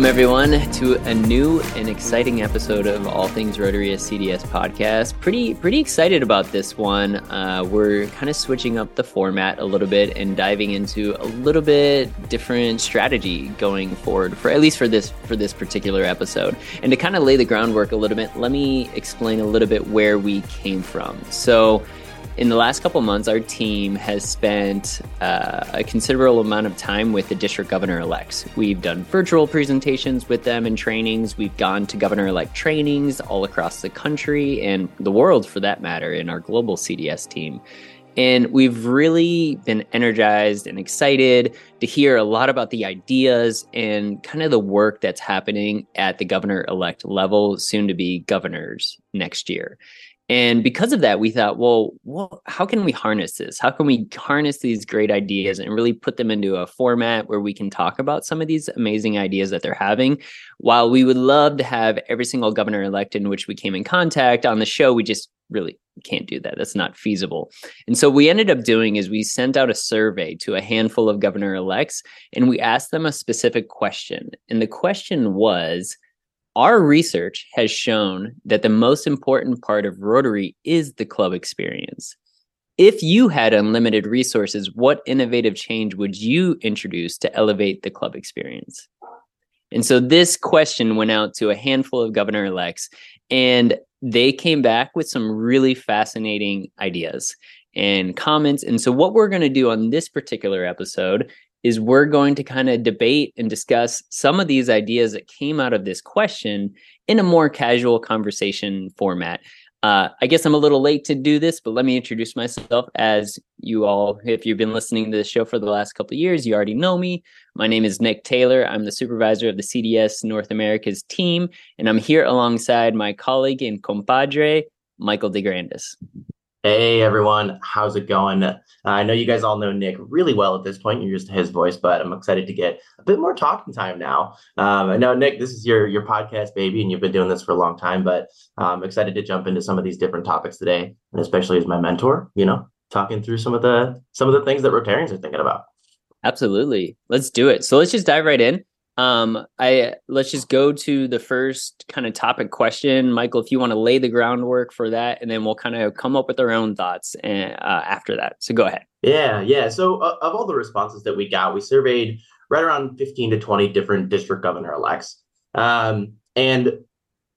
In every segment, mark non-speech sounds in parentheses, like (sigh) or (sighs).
Welcome, everyone, to a new and exciting episode of All Things Rotary A CDS podcast. Pretty, pretty excited about this one. Uh, we're kind of switching up the format a little bit and diving into a little bit different strategy going forward for at least for this for this particular episode. And to kind of lay the groundwork a little bit, let me explain a little bit where we came from. So in the last couple months, our team has spent uh, a considerable amount of time with the district governor elects. We've done virtual presentations with them and trainings. We've gone to governor elect trainings all across the country and the world for that matter in our global CDS team. And we've really been energized and excited to hear a lot about the ideas and kind of the work that's happening at the governor elect level, soon to be governors next year. And because of that, we thought, well, well, how can we harness this? How can we harness these great ideas and really put them into a format where we can talk about some of these amazing ideas that they're having? While we would love to have every single governor elect in which we came in contact on the show, we just really can't do that. That's not feasible. And so we ended up doing is we sent out a survey to a handful of governor elects and we asked them a specific question. And the question was, our research has shown that the most important part of Rotary is the club experience. If you had unlimited resources, what innovative change would you introduce to elevate the club experience? And so this question went out to a handful of governor elects, and they came back with some really fascinating ideas and comments. And so, what we're going to do on this particular episode is we're going to kind of debate and discuss some of these ideas that came out of this question in a more casual conversation format. Uh, I guess I'm a little late to do this, but let me introduce myself. As you all, if you've been listening to the show for the last couple years, you already know me. My name is Nick Taylor. I'm the supervisor of the CDS North America's team, and I'm here alongside my colleague and compadre, Michael DeGrandis. Hey everyone, how's it going? Uh, I know you guys all know Nick really well at this point. You're used to his voice, but I'm excited to get a bit more talking time now. Um, I know Nick, this is your your podcast baby, and you've been doing this for a long time. But I'm excited to jump into some of these different topics today, and especially as my mentor, you know, talking through some of the some of the things that Rotarians are thinking about. Absolutely, let's do it. So let's just dive right in. Um, I let's just go to the first kind of topic question, Michael. If you want to lay the groundwork for that, and then we'll kind of come up with our own thoughts and, uh, after that. So go ahead. Yeah, yeah. So uh, of all the responses that we got, we surveyed right around fifteen to twenty different district governor elects, um, and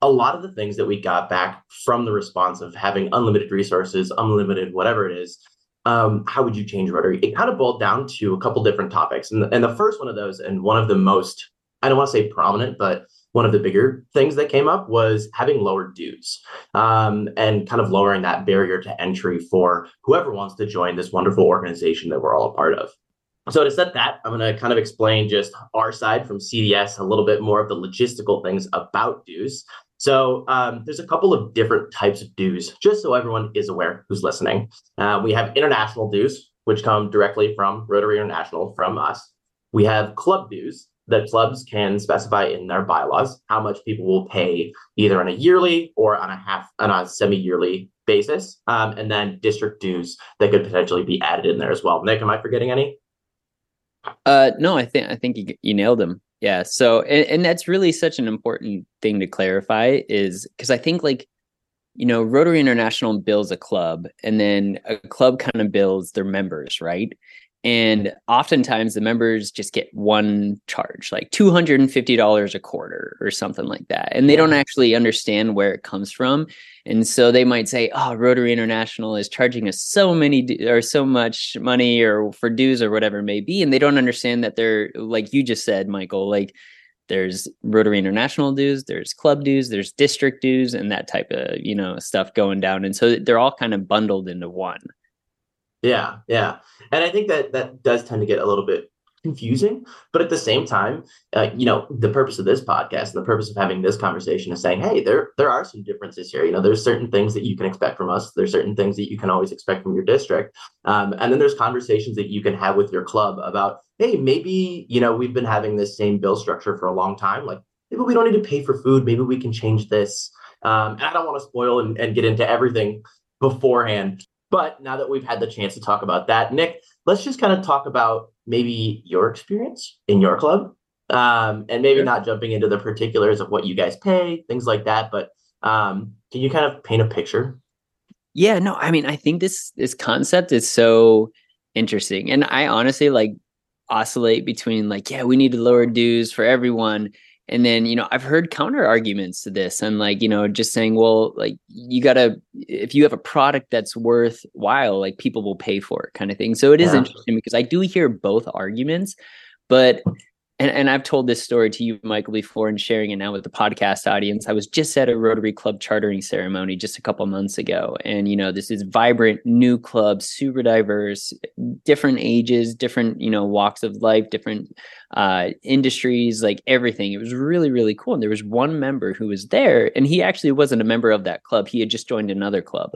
a lot of the things that we got back from the response of having unlimited resources, unlimited whatever it is, um, how would you change Rotary? It kind of boiled down to a couple different topics. And the, and the first one of those, and one of the most I don't want to say prominent, but one of the bigger things that came up was having lower dues um, and kind of lowering that barrier to entry for whoever wants to join this wonderful organization that we're all a part of. So to set that, I'm going to kind of explain just our side from CDS, a little bit more of the logistical things about dues. So um, there's a couple of different types of dues, just so everyone is aware who's listening. Uh, we have international dues, which come directly from Rotary International from us. We have club dues, the clubs can specify in their bylaws how much people will pay either on a yearly or on a half on a semi-yearly basis. Um, and then district dues that could potentially be added in there as well. Nick am i forgetting any? Uh no i think i think you, you nailed them. Yeah so and, and that's really such an important thing to clarify is because i think like you know rotary international builds a club and then a club kind of builds their members right and oftentimes the members just get one charge, like $250 a quarter or something like that. And they don't actually understand where it comes from. And so they might say, oh, Rotary International is charging us so many or so much money or for dues or whatever it may be. And they don't understand that they're, like you just said, Michael, like there's Rotary International dues, there's club dues, there's district dues, and that type of, you know, stuff going down. And so they're all kind of bundled into one. Yeah, yeah, and I think that that does tend to get a little bit confusing, but at the same time, uh, you know, the purpose of this podcast and the purpose of having this conversation is saying, hey, there there are some differences here. You know, there's certain things that you can expect from us. There's certain things that you can always expect from your district, um, and then there's conversations that you can have with your club about, hey, maybe you know we've been having this same bill structure for a long time. Like maybe we don't need to pay for food. Maybe we can change this. Um, and I don't want to spoil and, and get into everything beforehand but now that we've had the chance to talk about that, Nick, let's just kind of talk about maybe your experience in your club um, and maybe not jumping into the particulars of what you guys pay, things like that. But um, can you kind of paint a picture? Yeah, no, I mean, I think this this concept is so interesting, and I honestly like oscillate between like, yeah, we need to lower dues for everyone, and then you know i've heard counter arguments to this and like you know just saying well like you gotta if you have a product that's worthwhile like people will pay for it kind of thing so it is yeah. interesting because i do hear both arguments but and, and I've told this story to you, Michael, before and sharing it now with the podcast audience. I was just at a Rotary Club chartering ceremony just a couple months ago. And, you know, this is vibrant, new club, super diverse, different ages, different, you know, walks of life, different uh, industries, like everything. It was really, really cool. And there was one member who was there, and he actually wasn't a member of that club. He had just joined another club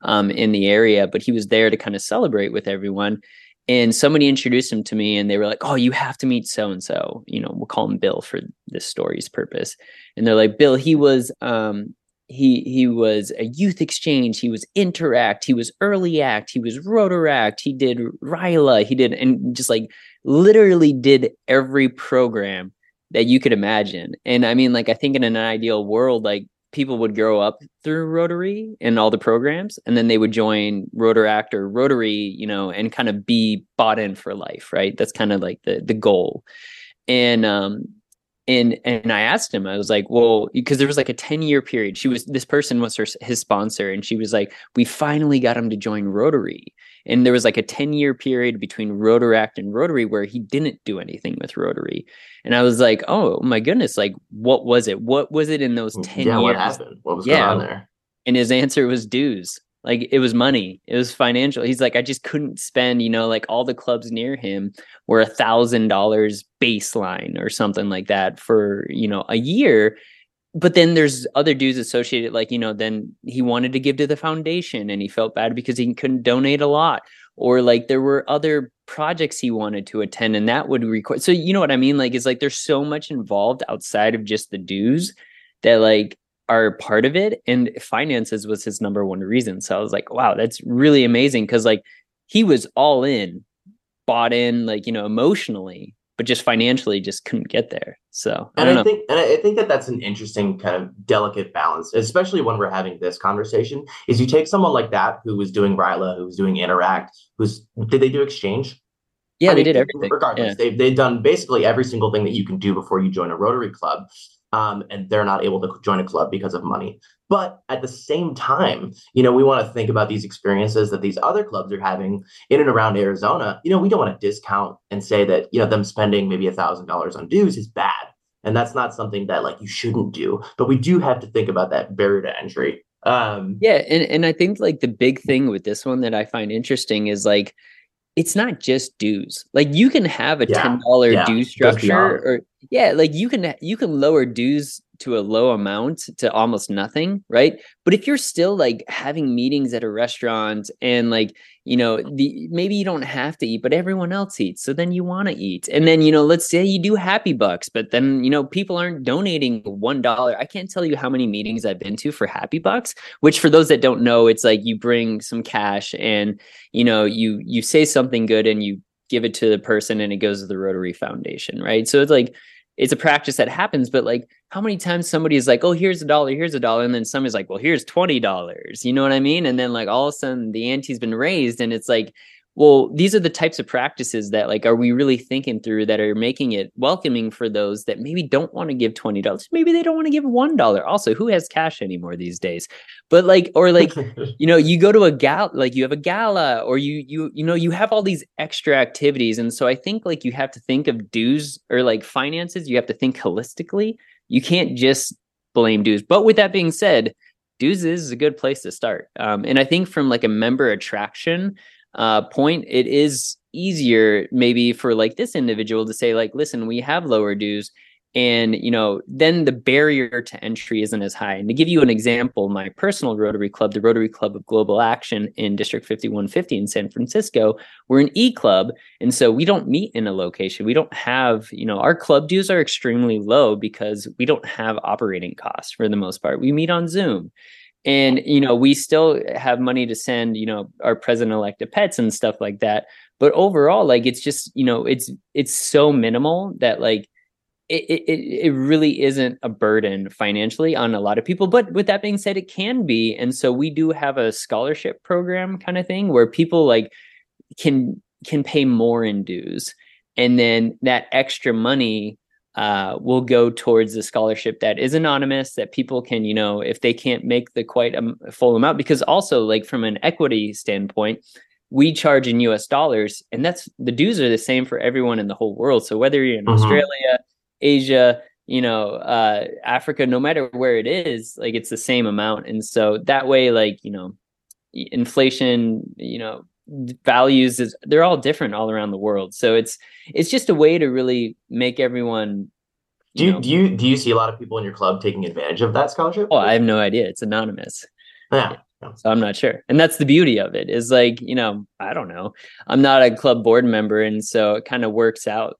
um, in the area, but he was there to kind of celebrate with everyone and somebody introduced him to me and they were like oh you have to meet so and so you know we'll call him bill for this story's purpose. And they're like bill he was um he he was a youth exchange. He was interact. He was early act. He was rotaract. He did ryla. He did and just like literally did every program that you could imagine. And i mean like i think in an ideal world like people would grow up through Rotary and all the programs, and then they would join Rotaract or Rotary, you know, and kind of be bought in for life, right? That's kind of like the the goal. And um and and I asked him, I was like, well, because there was like a 10 year period. She was this person was her his sponsor, and she was like, we finally got him to join Rotary. And there was like a 10 year period between Rotaract and Rotary where he didn't do anything with Rotary. And I was like, oh my goodness, like what was it? What was it in those mm, 10 yeah, years? What happened? What was yeah. going on there? And his answer was dues. Like it was money. It was financial. He's like, I just couldn't spend, you know, like all the clubs near him were a thousand dollars baseline or something like that for, you know, a year but then there's other dues associated like you know then he wanted to give to the foundation and he felt bad because he couldn't donate a lot. Or like there were other projects he wanted to attend and that would require so you know what i mean? Like it's like there's so much involved outside of just the dues that like are part of it. And finances was his number one reason. So i was like wow that's really amazing because like he was all in bought in like you know emotionally but just financially just couldn't get there so I and i, think and i think that that's an interesting kind of delicate balance especially when we're having this conversation is you take someone like that who was doing ryla who was doing interact who's did they do exchange yeah, I they mean, did everything. Regardless, yeah. they've they've done basically every single thing that you can do before you join a Rotary club, um, and they're not able to join a club because of money. But at the same time, you know, we want to think about these experiences that these other clubs are having in and around Arizona. You know, we don't want to discount and say that you know them spending maybe a thousand dollars on dues is bad, and that's not something that like you shouldn't do. But we do have to think about that barrier to entry. Um, yeah, and and I think like the big thing with this one that I find interesting is like it's not just dues. Like you can have a ten dollar yeah, due structure, or yeah, like you can you can lower dues to a low amount to almost nothing, right? But if you're still like having meetings at a restaurant and like, you know, the maybe you don't have to eat, but everyone else eats. So then you want to eat. And then, you know, let's say you do happy bucks, but then, you know, people aren't donating $1. I can't tell you how many meetings I've been to for happy bucks, which for those that don't know, it's like you bring some cash and, you know, you you say something good and you give it to the person and it goes to the Rotary Foundation, right? So it's like it's a practice that happens, but like how many times somebody is like, oh, here's a dollar, here's a dollar, and then somebody's like, well, here's twenty dollars. You know what I mean? And then like all of a sudden the ante's been raised, and it's like well these are the types of practices that like are we really thinking through that are making it welcoming for those that maybe don't want to give $20 maybe they don't want to give $1 also who has cash anymore these days? But like or like (laughs) you know you go to a gal like you have a gala or you you you know you have all these extra activities. And so i think like you have to think of dues or like finances you have to think holistically. You can't just blame dues. But with that being said dues is a good place to start. Um, and i think from like a member attraction uh, point, it is easier maybe for like this individual to say like, listen, we have lower dues and you know then the barrier to entry isn't as high. And to give you an example my personal rotary club the rotary club of global action in district 5150 in san francisco we're an e-club and so we don't meet in a location. We don't have you know our club dues are extremely low because we don't have operating costs for the most part. We meet on zoom and you know we still have money to send you know our president elect to pets and stuff like that but overall like it's just you know it's it's so minimal that like it, it, it really isn't a burden financially on a lot of people. But with that being said, it can be. And so we do have a scholarship program kind of thing where people like can can pay more in dues. And then that extra money uh, will go towards the scholarship that is anonymous that people can, you know, if they can't make the quite um, full amount, because also like from an equity standpoint, we charge in US dollars and that's the dues are the same for everyone in the whole world. So whether you're in mm-hmm. Australia, Asia, you know, uh, Africa, no matter where it is, like it's the same amount. And so that way, like, you know, inflation, you know, values is they're all different all around the world. So it's it's just a way to really make everyone do you, know, do you do you see a lot of people in your club taking advantage of that scholarship? Oh, I have no idea. It's anonymous. Yeah. So I'm not sure. And that's the beauty of it is like, you know, I don't know. I'm not a club board member. And so it kind of works out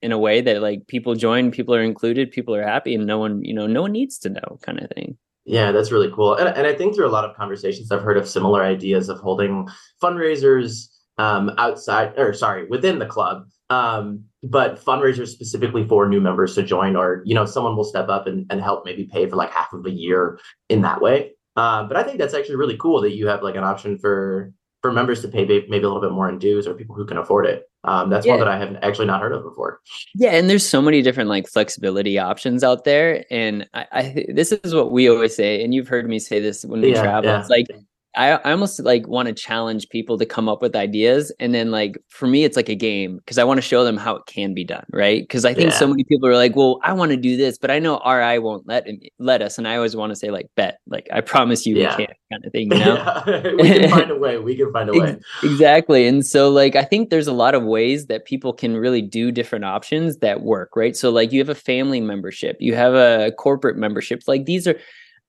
in a way that like people join, people are included, people are happy, and no one, you know, no one needs to know kind of thing. Yeah, that's really cool. And, and I think through a lot of conversations, I've heard of similar ideas of holding fundraisers um, outside, or sorry, within the club, um, but fundraisers specifically for new members to join, or you know, someone will step up and, and help maybe pay for like half of a year in that way. Uh, but I think that's actually really cool that you have like an option for for members to pay maybe a little bit more in dues or people who can afford it. Um, that's yeah. one that I have actually not heard of before. Yeah, and there's so many different like flexibility options out there, and I, I this is what we always say, and you've heard me say this when we yeah, travel. Yeah. It's like I, I almost like want to challenge people to come up with ideas and then like for me it's like a game because I want to show them how it can be done right because I think yeah. so many people are like well I want to do this but I know RI won't let let us and I always want to say like bet like I promise you yeah. we can kind of thing you (laughs) know we can find a (laughs) way we can find a way exactly and so like I think there's a lot of ways that people can really do different options that work right so like you have a family membership you have a corporate membership like these are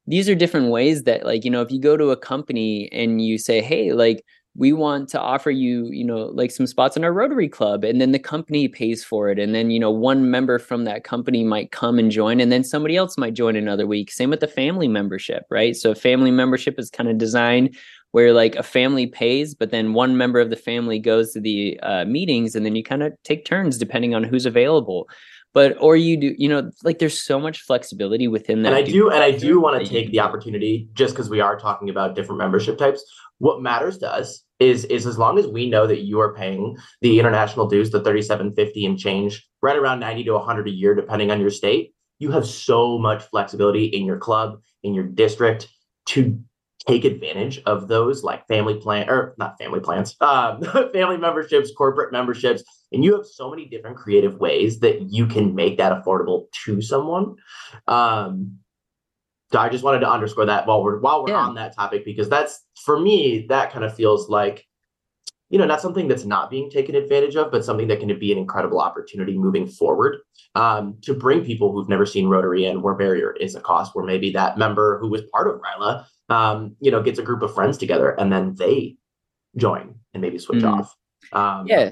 these are different ways that like you know if you go to a company and you say hey like we want to offer you you know like some spots in our rotary club and then the company pays for it and then you know one member from that company might come and join and then somebody else might join another week. Same with the family membership right? So family membership is kind of designed where like a family pays but then one member of the family goes to the uh, meetings and then you kind of take turns depending on who's available but or you do you know like there's so much flexibility within that and i do and i do want to take the opportunity just because we are talking about different membership types. What matters to us is is as long as we know that you are paying the international dues the 3750 and change right around 90 to 100 a year depending on your state you have so much flexibility in your club in your district to take advantage of those like family plan or not family plans (laughs) um, (laughs) family memberships corporate memberships and you have so many different creative ways that you can make that affordable to someone um, so i just wanted to underscore that while we're while we're yeah. on that topic because that's for me that kind of feels like you know not something that's not being taken advantage of but something that can be an incredible opportunity moving forward um, to bring people who've never seen rotary in where barrier is a cost where maybe that member who was part of ryla um, you know, gets a group of friends together and then they join and maybe switch mm. off. Um, yeah.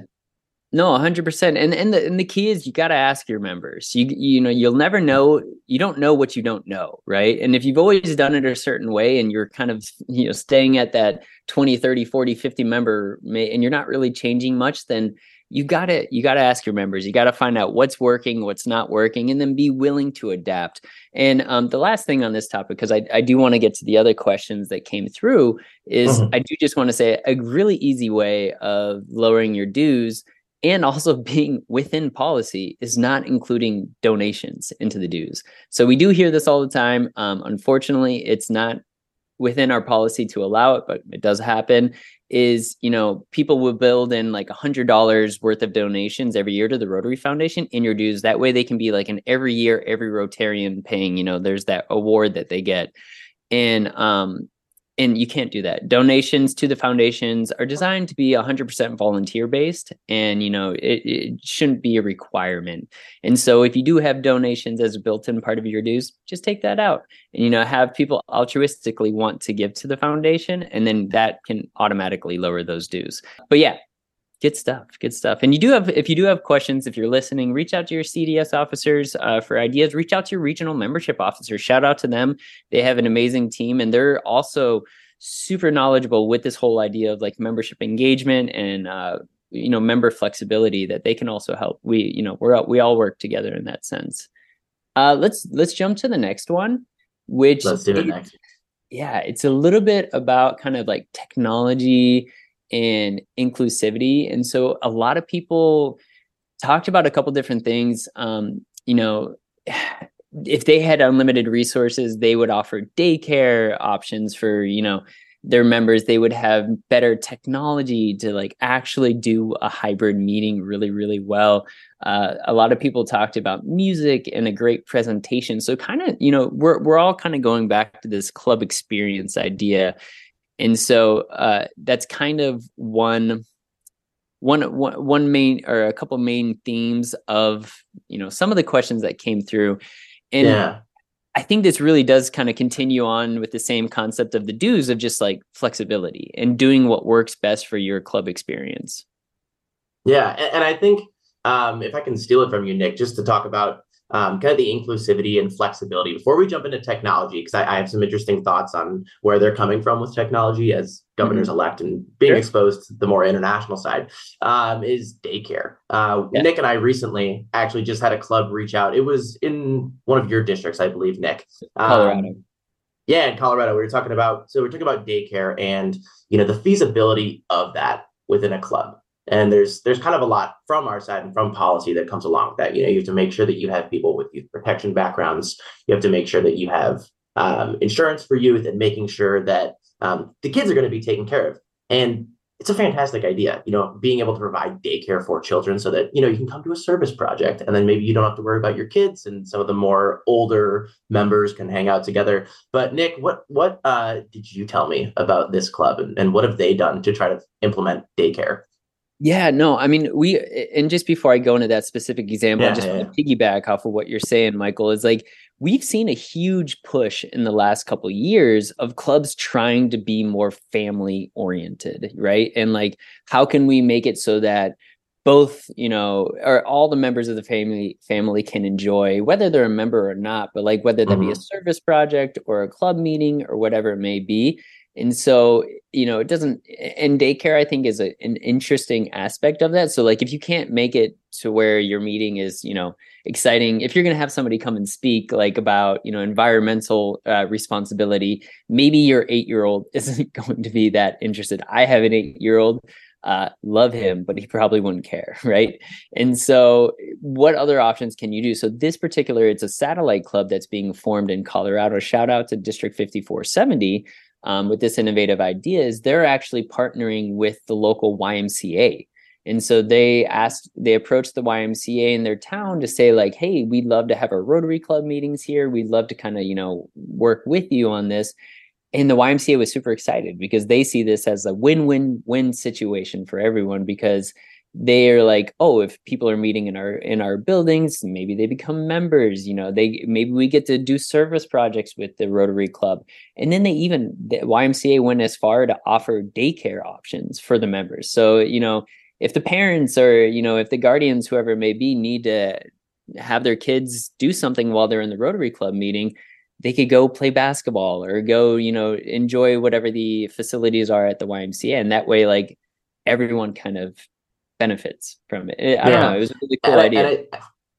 No, hundred percent. And and the and the key is you got to ask your members. You you know you'll never know. You don't know what you don't know, right? And if you've always done it a certain way and you're kind of you know staying at that 20, 30, 40, 50 member and you're not really changing much, then you got to you got to ask your members. You got to find out what's working what's not working and then be willing to adapt. And um, the last thing on this topic because I, I do want to get to the other questions that came through is mm-hmm. i do just want to say a really easy way of lowering your dues and also (laughs) being within policy is not including donations into the dues. So we do hear this all the time. Um, unfortunately it's not within our policy to allow it but it does happen is you know people will build in like a hundred dollars worth of donations every year to the rotary foundation in your dues. That way they can be like an every year every rotarian paying you know there's that award that they get. And um and you can't do that. Donations to the foundations are designed to be 100% volunteer based and you know it, it, shouldn't be a requirement. And so if you do have donations as a built-in part of your dues just take that out and you know have people altruistically want to give to the foundation and then that can automatically lower those dues. But yeah good stuff good stuff. And you do have if you do have questions if you're listening reach out to your cds officers uh, for ideas. Reach out to your regional membership officers. Shout out to them. They have an amazing team and they're also super knowledgeable with this whole idea of like membership engagement and uh, you know member flexibility that they can also help. We you know we're we all work together in that sense. Uh let's let's jump to the next one which let's do it next. Yeah it's a little bit about kind of like technology and inclusivity. And so a lot of people talked about a couple different things. Um you know (sighs) if they had unlimited resources they would offer daycare options for you know their members. They would have better technology to like actually do a hybrid meeting really really well. Uh, a lot of people talked about music and a great presentation. So kind of you know we're, we're all kind of going back to this club experience idea and so uh, that's kind of one one one one main or a couple main themes of you know some of the questions that came through and yeah. I think this really does kind of continue on with the same concept of the dues of just like flexibility and doing what works best for your club experience. Yeah, and, and I think um, if I can steal it from you, Nick, just to talk about um, kind of the inclusivity and flexibility before we jump into technology, because I, I, have some interesting thoughts on where they're coming from with technology as governors mm-hmm. elect and being sure. exposed to the more international side um, is daycare. Uh, yeah. Nick and I recently actually just had a club reach out. It was in one of your districts, I believe, Nick. Colorado. Um, yeah, in Colorado, we were talking about so we are talking about daycare and you know the feasibility of that within a club and there's there's kind of a lot from our side and from policy that comes along with that. You know you have to make sure that you have people with youth protection backgrounds. You have to make sure that you have um, insurance for youth and making sure that um, the kids are going to be taken care of. And it's a fantastic idea you know being able to provide daycare for children so that you know you can come to a service project and then maybe you don't have to worry about your kids and some of the more older members can hang out together. But nick what what uh, did you tell me about this club and, and what have they done to try to implement daycare yeah, no, I mean, we, and just before I go into that specific example, yeah, I just yeah, want to piggyback off of what you're saying, Michael, is like we've seen a huge push in the last couple of years of clubs trying to be more family oriented, right? And like, how can we make it so that both you know or all the members of the family family can enjoy whether they're a member or not but like whether that mm-hmm. be a mm-hmm. service project or a club meeting or whatever it may be and so, you know, it doesn't, and daycare, I think, is a, an interesting aspect of that. So, like, if you can't make it to where your meeting is, you know, exciting, if you're going to have somebody come and speak, like, about, you know, environmental uh, responsibility, maybe your eight year old (laughs) isn't going to be that interested. I have an eight year old. Uh, love him, but he probably wouldn't care, (laughs) right? And so, what other options can you do? So, this particular, it's a satellite club that's being formed in Colorado. Shout out to District 5470, um, with this innovative idea is they're actually partnering with the local YMCA. And so they asked, they approached the YMCA in their town to say, like, hey, we'd love to have our Rotary Club meetings here. We'd love to kind of, you know, work with you on this. And the YMCA was super excited because they see this as a win win win situation for everyone because they're like oh if people are meeting in our in our buildings maybe they become members you know they maybe we get to do service projects with the rotary club. And then they even the ymca went as far to offer daycare options for the members. So you know if the parents or you know if the guardians whoever it may be need to have their kids do something while they're in the rotary club meeting they could go play basketball or go you know enjoy whatever the facilities are at the ymca and that way like everyone kind of benefits from it. I yeah. don't know. It was a really cool and idea.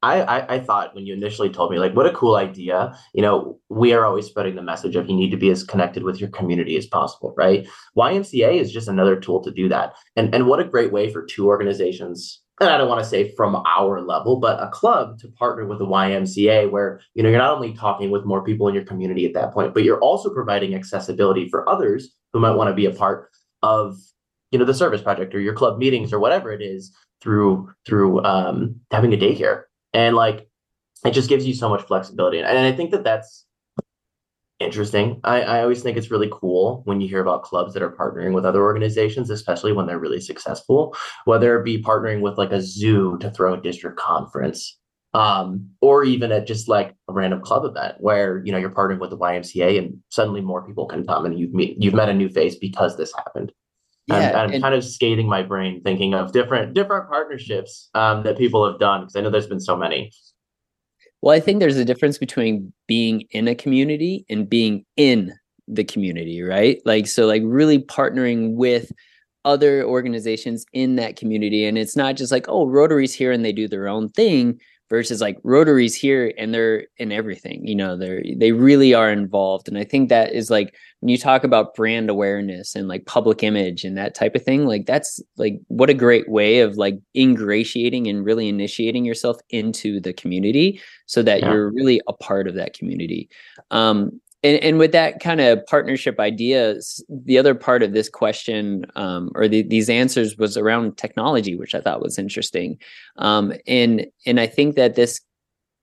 I, I, I thought when you initially told me, like, what a cool idea. You know, we are always spreading the message of you need to be as connected with your community as possible, right? YMCA is just another tool to do that. And, and what a great way for two organizations and I don't want to say from our level, but a club to partner with the YMCA where, you know, you're not only talking with more people in your community at that point, but you're also providing accessibility for others who might want to be a part of you know the service project or your club meetings or whatever it is through through um, having a daycare. And like it just gives you so much flexibility. And i think that that's interesting. I, I always think it's really cool when you hear about clubs that are partnering with other organizations especially when they're really successful whether it be partnering with like a zoo to throw a district conference um, or even at just like a random club event where you know you're partnering with the YMCA and suddenly more people can come and you've meet, you've met a new face because this happened. Yeah, I'm, I'm kind of skating my brain thinking of different different partnerships um, that people have done because I know there's been so many. Well, I think there's a difference between being in a community and being in the community, right? Like so like really partnering with other organizations in that community and it's not just like oh rotary's here and they do their own thing versus like rotary's here and they're in everything you know they're they really are involved and i think that is like when you talk about brand awareness and like public image and that type of thing like that's like what a great way of like ingratiating and really initiating yourself into the community so that yeah. you're really a part of that community um and, and with that kind of partnership idea, the other part of this question um, or the, these answers was around technology, which I thought was interesting. Um, and and I think that this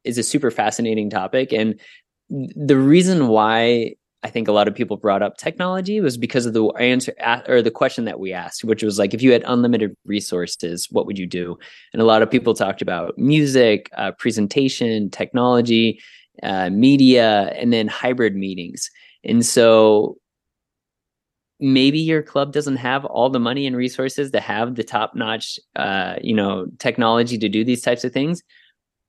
is a super fascinating topic. And the reason why I think a lot of people brought up technology was because of the answer or the question that we asked, which was like, if you had unlimited resources, what would you do? And a lot of people talked about music, uh, presentation, technology uh, media, and then hybrid meetings. And so maybe your club doesn't have all the money and resources to have the top notch, uh, you know, technology to do these types of things,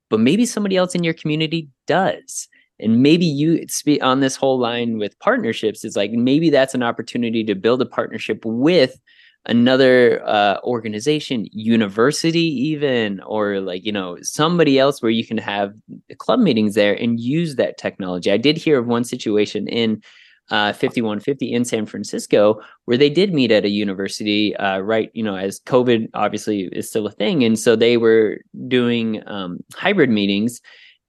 but maybe somebody else in your community does. And maybe you speak on this whole line with partnerships is like maybe that's an opportunity to build a partnership with another uh, organization, university, even, or like, you know, somebody else where you can have club meetings there and use that technology. I did hear of one situation in uh, 5150 in San Francisco where they did meet at a university, uh, right, you know, as COVID obviously is still a thing. And so they were doing um, hybrid meetings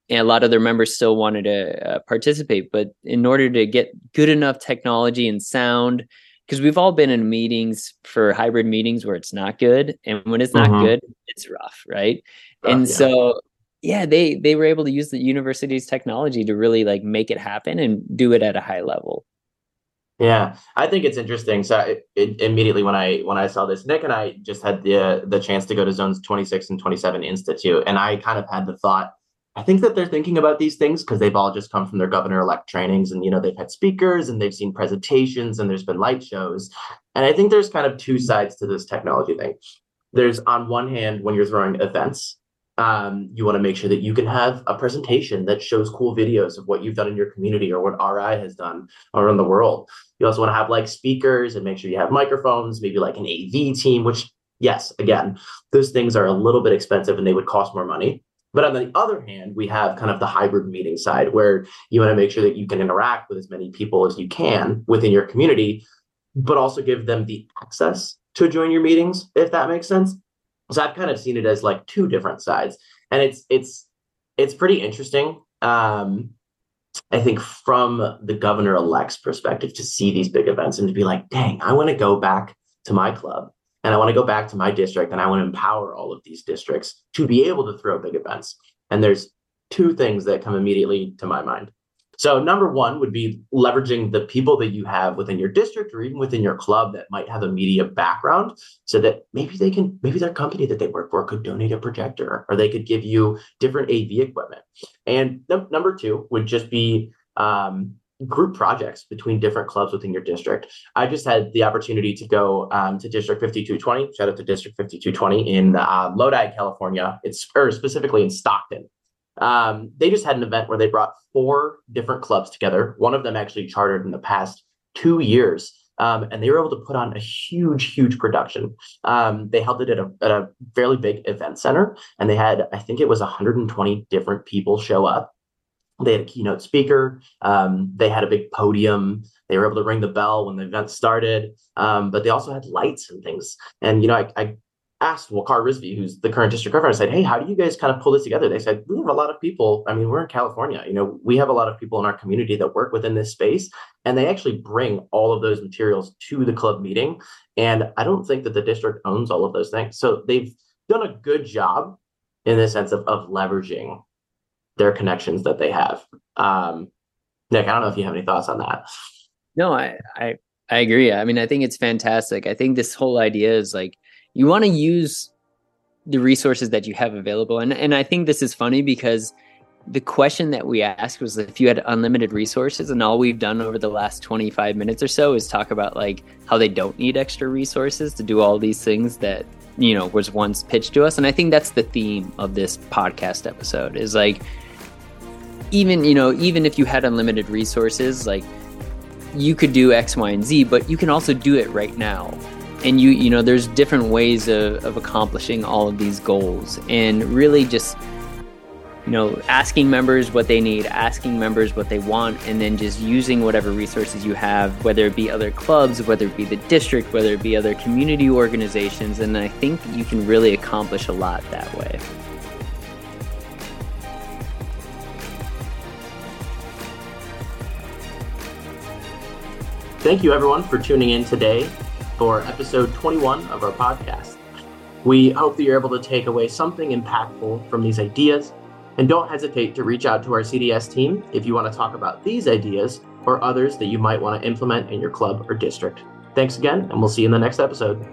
and a lot of their members still wanted to uh, participate but in order to get good enough technology and sound because we've all been in meetings for hybrid meetings where it's not good and when it's not mm-hmm. good it's rough right and yeah. so yeah they they were able to use the university's technology to really like make it happen and do it at a high level yeah i think it's interesting so it, it, immediately when i when i saw this nick and i just had the the chance to go to zones 26 and 27 institute and i kind of had the thought I think that they're thinking about these things because they've all just come from their governor elect trainings and, you know, they've had speakers and they've seen presentations and there's been light shows. And I think there's kind of two sides to this technology thing. There's on one hand, when you're throwing events, um, you want to make sure that you can have a presentation that shows cool videos of what you've done in your community or what RI has done around the world. You also want to have like speakers and make sure you have microphones, maybe like an AV team, which, yes, again, those things are a little bit expensive and they would cost more money. But on the other hand, we have kind of the hybrid meeting side where you want to make sure that you can interact with as many people as you can within your community, but also give them the access to join your meetings, if that makes sense. So I've kind of seen it as like two different sides. And it's it's it's pretty interesting. Um, I think from the governor elect's perspective to see these big events and to be like, dang, I want to go back to my club and I want to go back to my district and I want to empower all of these districts to be able to throw big events. And there's two things that come immediately to my mind. So, number one would be leveraging the people that you have within your district or even within your club that might have a media background so that maybe they can, maybe their company that they work for could donate a projector or they could give you different AV equipment. And number two would just be um, group projects between different clubs within your district. I just had the opportunity to go um, to District 5220. Shout out to District 5220 in uh, Lodi, California. It's or specifically in Stockton. Um, they just had an event where they brought four different clubs together. One of them actually chartered in the past two years. Um, and they were able to put on a huge, huge production. Um, they held it at a, at a fairly big event center, and they had, I think it was 120 different people show up. They had a keynote speaker. Um, they had a big podium. They were able to ring the bell when the event started. Um, but they also had lights and things. And you know, I, I asked Waqar Rizvi, who's the current district governor, I said, "Hey, how do you guys kind of pull this together?" They said, "We have a lot of people. I mean, we're in California. You know, we have a lot of people in our community that work within this space, and they actually bring all of those materials to the club meeting. And I don't think that the district owns all of those things, so they've done a good job in the sense of of leveraging their connections that they have. Um, Nick, I don't know if you have any thoughts on that. No, I, I, I agree. I mean, I think it's fantastic. I think this whole idea is like you want to use the resources that you have available, and and I think this is funny because the question that we asked was if you had unlimited resources and all we've done over the last 25 minutes or so is talk about like how they don't need extra resources to do all these things that you know was once pitched to us and i think that's the theme of this podcast episode is like even you know even if you had unlimited resources like you could do x y and z but you can also do it right now. And you you know there's different ways of, of accomplishing all of these goals. And really just you know asking members what they need asking members what they want and then just using whatever resources you have whether it be other clubs whether it be the district whether it be other community organizations. And i think you can really accomplish a lot that way Thank you, everyone, for tuning in today for episode 21 of our podcast. We hope that you're able to take away something impactful from these ideas. And don't hesitate to reach out to our CDS team if you want to talk about these ideas or others that you might want to implement in your club or district. Thanks again, and we'll see you in the next episode.